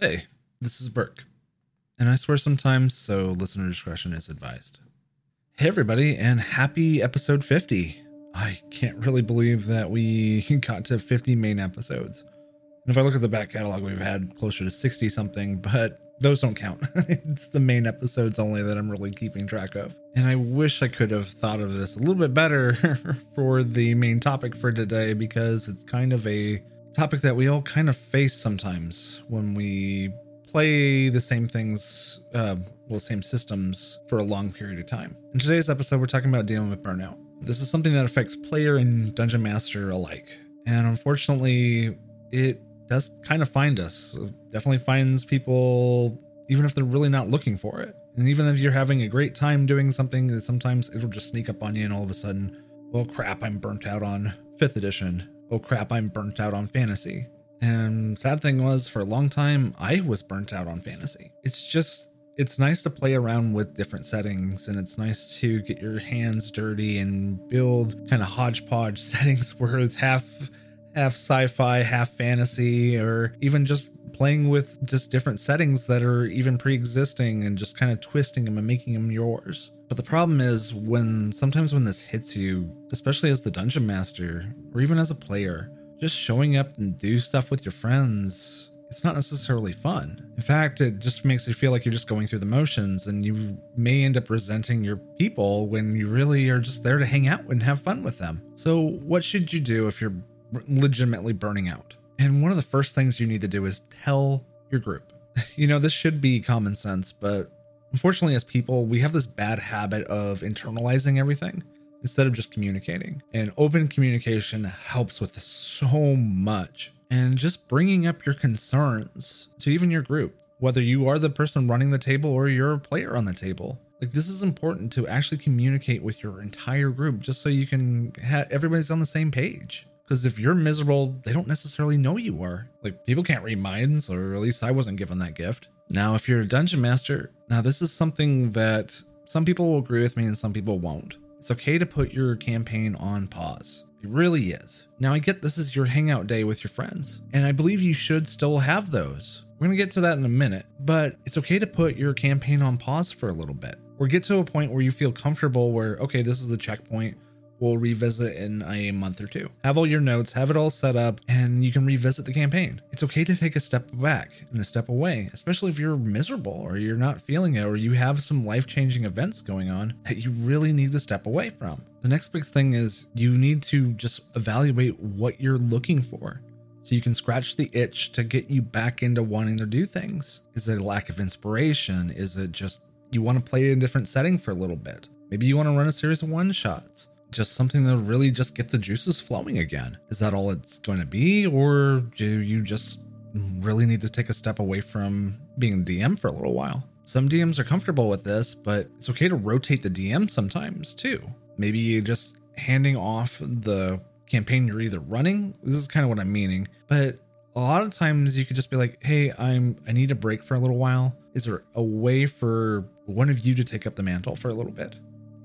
Hey, this is Burk. And I swear sometimes, so listener discretion is advised. Hey, everybody, and happy episode 50. I can't really believe that we got to 50 main episodes. And if I look at the back catalog, we've had closer to 60 something, but those don't count. it's the main episodes only that I'm really keeping track of. And I wish I could have thought of this a little bit better for the main topic for today because it's kind of a topic that we all kind of face sometimes when we play the same things, uh, well, same systems for a long period of time. In today's episode, we're talking about dealing with burnout. This is something that affects player and dungeon master alike. And unfortunately, it does kind of find us. It definitely finds people, even if they're really not looking for it. And even if you're having a great time doing something, sometimes it'll just sneak up on you, and all of a sudden, well, crap, I'm burnt out on 5th edition oh crap, I'm burnt out on fantasy. And sad thing was, for a long time, I was burnt out on fantasy. It's just, it's nice to play around with different settings and it's nice to get your hands dirty and build kind of hodgepodge settings where it's half half sci-fi, half fantasy, or even just playing with just different settings that are even pre-existing and just kind of twisting them and making them yours. But the problem is when sometimes when this hits you, especially as the dungeon master or even as a player, just showing up and do stuff with your friends, it's not necessarily fun. In fact, it just makes you feel like you're just going through the motions and you may end up resenting your people when you really are just there to hang out and have fun with them. So, what should you do if you're legitimately burning out? And one of the first things you need to do is tell your group. You know, this should be common sense, but Unfortunately, as people, we have this bad habit of internalizing everything instead of just communicating. And open communication helps with so much. And just bringing up your concerns to even your group, whether you are the person running the table or you're a player on the table. Like this is important to actually communicate with your entire group just so you can have everybody's on the same page. Because if you're miserable, they don't necessarily know you are. Like people can't read minds, or at least I wasn't given that gift. Now, if you're a dungeon master, now this is something that some people will agree with me and some people won't. It's okay to put your campaign on pause. It really is. Now, I get this is your hangout day with your friends, and I believe you should still have those. We're going to get to that in a minute, but it's okay to put your campaign on pause for a little bit or get to a point where you feel comfortable where, okay, this is the checkpoint we'll revisit in a month or two. Have all your notes, have it all set up, and you can revisit the campaign. It's okay to take a step back and a step away, especially if you're miserable or you're not feeling it or you have some life changing events going on that you really need to step away from. The next big thing is you need to just evaluate what you're looking for so you can scratch the itch to get you back into wanting to do things. Is it a lack of inspiration? Is it just you want to play in a different setting for a little bit? Maybe you want to run a series of one shots just something to really just get the juices flowing again. Is that all it's going to be, or do you just really need to take a step away from being DM for a little while? Some DMs are comfortable with this, but it's okay to rotate the DM sometimes too. Maybe just handing off the campaign you're either running. This is kind of what I'm meaning, but a lot of times you could just be like, "Hey, I'm I need a break for a little while. Is there a way for one of you to take up the mantle for a little bit?"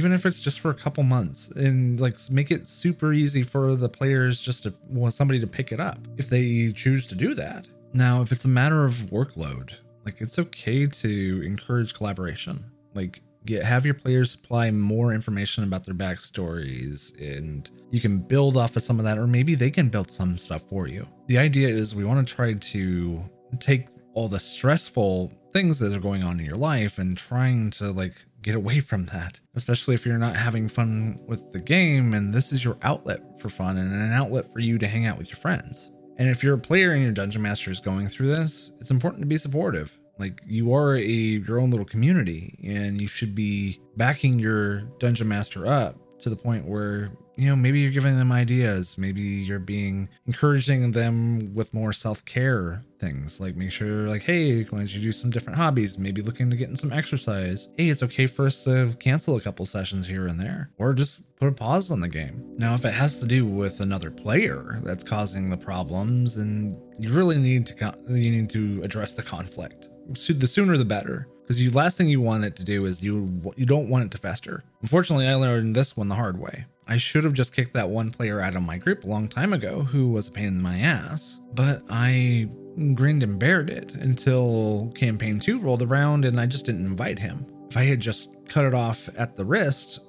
Even if it's just for a couple months and like make it super easy for the players just to want somebody to pick it up if they choose to do that. Now if it's a matter of workload like it's okay to encourage collaboration. Like get have your players supply more information about their backstories and you can build off of some of that or maybe they can build some stuff for you. The idea is we want to try to take all the stressful things that are going on in your life and trying to like get away from that, especially if you're not having fun with the game and this is your outlet for fun and an outlet for you to hang out with your friends. And if you're a player and your dungeon master is going through this, it's important to be supportive. Like you are a your own little community and you should be backing your dungeon master up to the point where you know, maybe you're giving them ideas. Maybe you're being encouraging them with more self care things. Like make sure, like, hey, why don't you do some different hobbies? Maybe looking to get in some exercise. Hey, it's okay for us to cancel a couple sessions here and there, or just put a pause on the game. Now, if it has to do with another player that's causing the problems, and you really need to you need to address the conflict. So the sooner the better because the last thing you want it to do is you you don't want it to fester. Unfortunately, I learned this one the hard way. I should have just kicked that one player out of my group a long time ago who was a pain in my ass, but I grinned and bared it until campaign two rolled around and I just didn't invite him. If I had just cut it off at the wrist,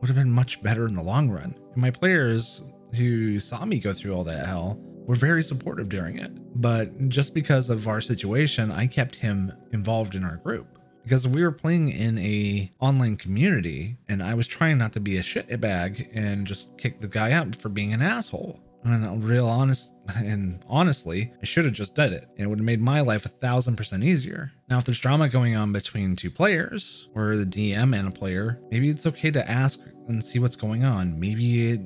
would have been much better in the long run. And my players who saw me go through all that hell were very supportive during it. But just because of our situation, I kept him involved in our group because we were playing in a online community and I was trying not to be a shitbag and just kick the guy out for being an asshole. And real honest and honestly, I should have just did it. And it would have made my life a thousand percent easier. Now, if there's drama going on between two players or the DM and a player, maybe it's okay to ask and see what's going on. Maybe it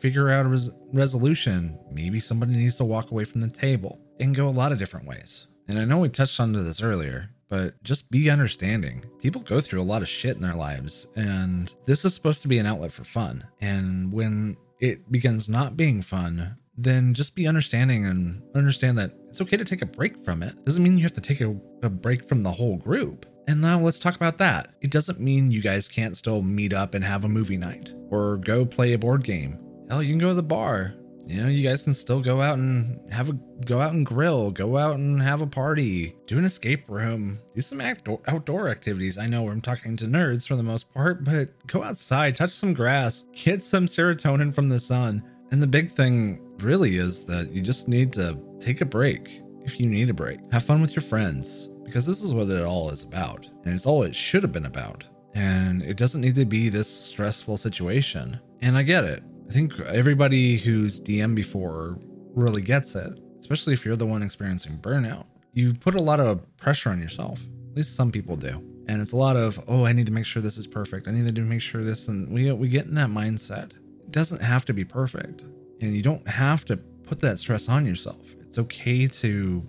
figure out a res- resolution. Maybe somebody needs to walk away from the table. It can go a lot of different ways. And I know we touched on this earlier, but just be understanding. People go through a lot of shit in their lives, and this is supposed to be an outlet for fun. And when it begins not being fun, then just be understanding and understand that it's okay to take a break from it. Doesn't mean you have to take a, a break from the whole group. And now let's talk about that. It doesn't mean you guys can't still meet up and have a movie night or go play a board game. Hell, you can go to the bar. You know, you guys can still go out and have a go out and grill, go out and have a party, do an escape room, do some outdoor, outdoor activities. I know I'm talking to nerds for the most part, but go outside, touch some grass, get some serotonin from the sun. And the big thing really is that you just need to take a break if you need a break. Have fun with your friends because this is what it all is about. And it's all it should have been about. And it doesn't need to be this stressful situation. And I get it. I think everybody who's DM before really gets it, especially if you're the one experiencing burnout. You put a lot of pressure on yourself. At least some people do. And it's a lot of, oh, I need to make sure this is perfect. I need to make sure this and we we get in that mindset. It doesn't have to be perfect. And you don't have to put that stress on yourself. It's okay to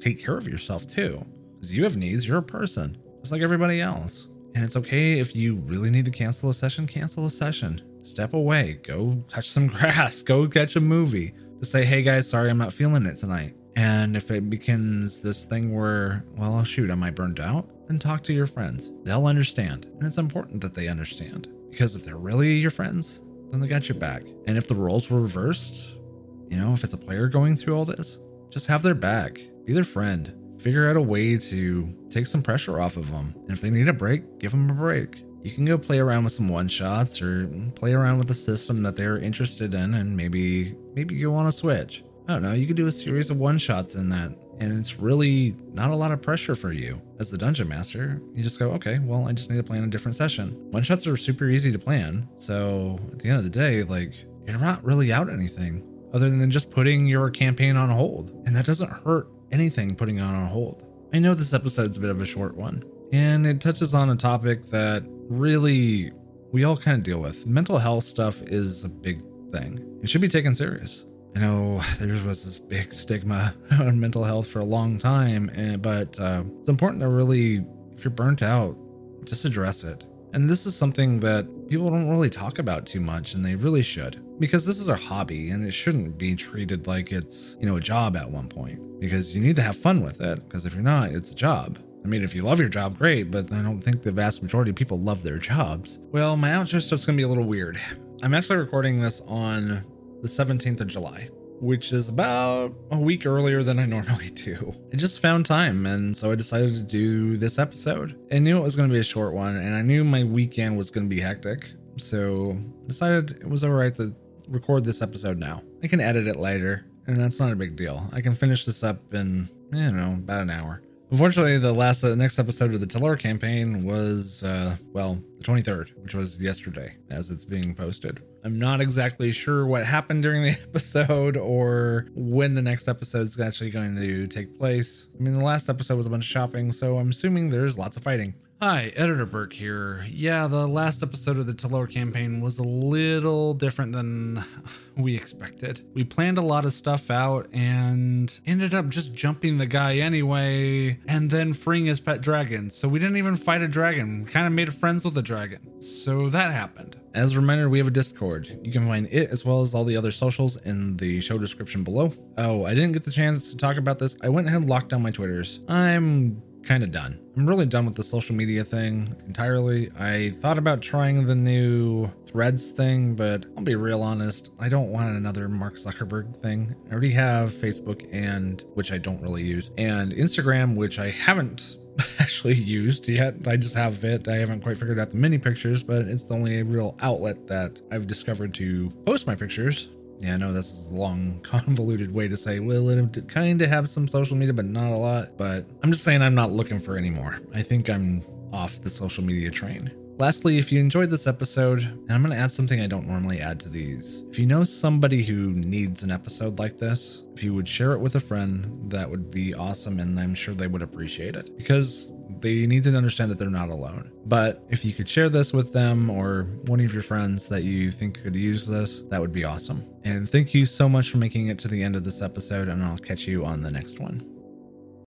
take care of yourself too. Because you have needs, you're a person, just like everybody else. And it's okay if you really need to cancel a session, cancel a session. Step away, go touch some grass, go catch a movie. Just say, hey guys, sorry, I'm not feeling it tonight. And if it becomes this thing where, well, shoot, am I burned out? Then talk to your friends. They'll understand. And it's important that they understand. Because if they're really your friends, then they got your back. And if the roles were reversed, you know, if it's a player going through all this, just have their back. Be their friend figure out a way to take some pressure off of them. And if they need a break, give them a break. You can go play around with some one shots or play around with a system that they're interested in and maybe maybe you want to switch. I don't know, you could do a series of one shots in that and it's really not a lot of pressure for you as the dungeon master. You just go, okay, well, I just need to plan a different session. One shots are super easy to plan. So at the end of the day, like, you're not really out anything other than just putting your campaign on hold. And that doesn't hurt anything putting it on hold. I know this episode's a bit of a short one, and it touches on a topic that really we all kind of deal with. Mental health stuff is a big thing. It should be taken serious. I know there was this big stigma on mental health for a long time, but uh, it's important to really, if you're burnt out, just address it. And this is something that people don't really talk about too much, and they really should. Because this is our hobby, and it shouldn't be treated like it's, you know, a job at one point because you need to have fun with it. Because if you're not, it's a job. I mean, if you love your job, great, but I don't think the vast majority of people love their jobs. Well, my outro stuff's gonna be a little weird. I'm actually recording this on the 17th of July, which is about a week earlier than I normally do. I just found time, and so I decided to do this episode. I knew it was gonna be a short one, and I knew my weekend was gonna be hectic, so I decided it was alright to record this episode now. I can edit it later and that's not a big deal. I can finish this up in, you know, about an hour. Unfortunately, the last uh, next episode of the Tellur campaign was, uh, well, the 23rd, which was yesterday as it's being posted. I'm not exactly sure what happened during the episode or when the next episode is actually going to take place. I mean, the last episode was a bunch of shopping, so I'm assuming there's lots of fighting. Hi, Editor Burk here. Yeah, the last episode of the Tellur campaign was a little different than we expected. We planned a lot of stuff out and ended up just jumping the guy anyway and then freeing his pet dragon. So we didn't even fight a dragon. We kind of made friends with the dragon. So that happened. As a reminder, we have a Discord. You can find it as well as all the other socials in the show description below. Oh, I didn't get the chance to talk about this. I went ahead and locked down my Twitters. I'm kind of done. I'm really done with the social media thing entirely. I thought about trying the new threads thing, but I'll be real honest, I don't want another Mark Zuckerberg thing. I already have Facebook and which I don't really use, and Instagram, which I haven't actually used yet. I just have it. I haven't quite figured out the mini pictures, but it's the only real outlet that I've discovered to post my pictures. Yeah, I know this is a long, convoluted way to say, well, it kind of have some social media, but not a lot. But I'm just saying I'm not looking for any more. I think I'm off the social media train. Lastly, if you enjoyed this episode, and I'm going to add something I don't normally add to these. If you know somebody who needs an episode like this, if you would share it with a friend, that would be awesome. And I'm sure they would appreciate it because they need to understand that they're not alone. But if you could share this with them or one of your friends that you think could use this, that would be awesome. And thank you so much for making it to the end of this episode, and I'll catch you on the next one.